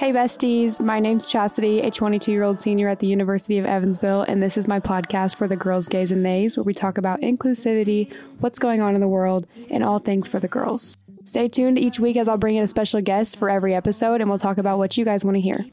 Hey, besties. My name's Chastity, a 22 year old senior at the University of Evansville, and this is my podcast for the girls, gays, and theys, where we talk about inclusivity, what's going on in the world, and all things for the girls. Stay tuned each week as I'll bring in a special guest for every episode, and we'll talk about what you guys want to hear.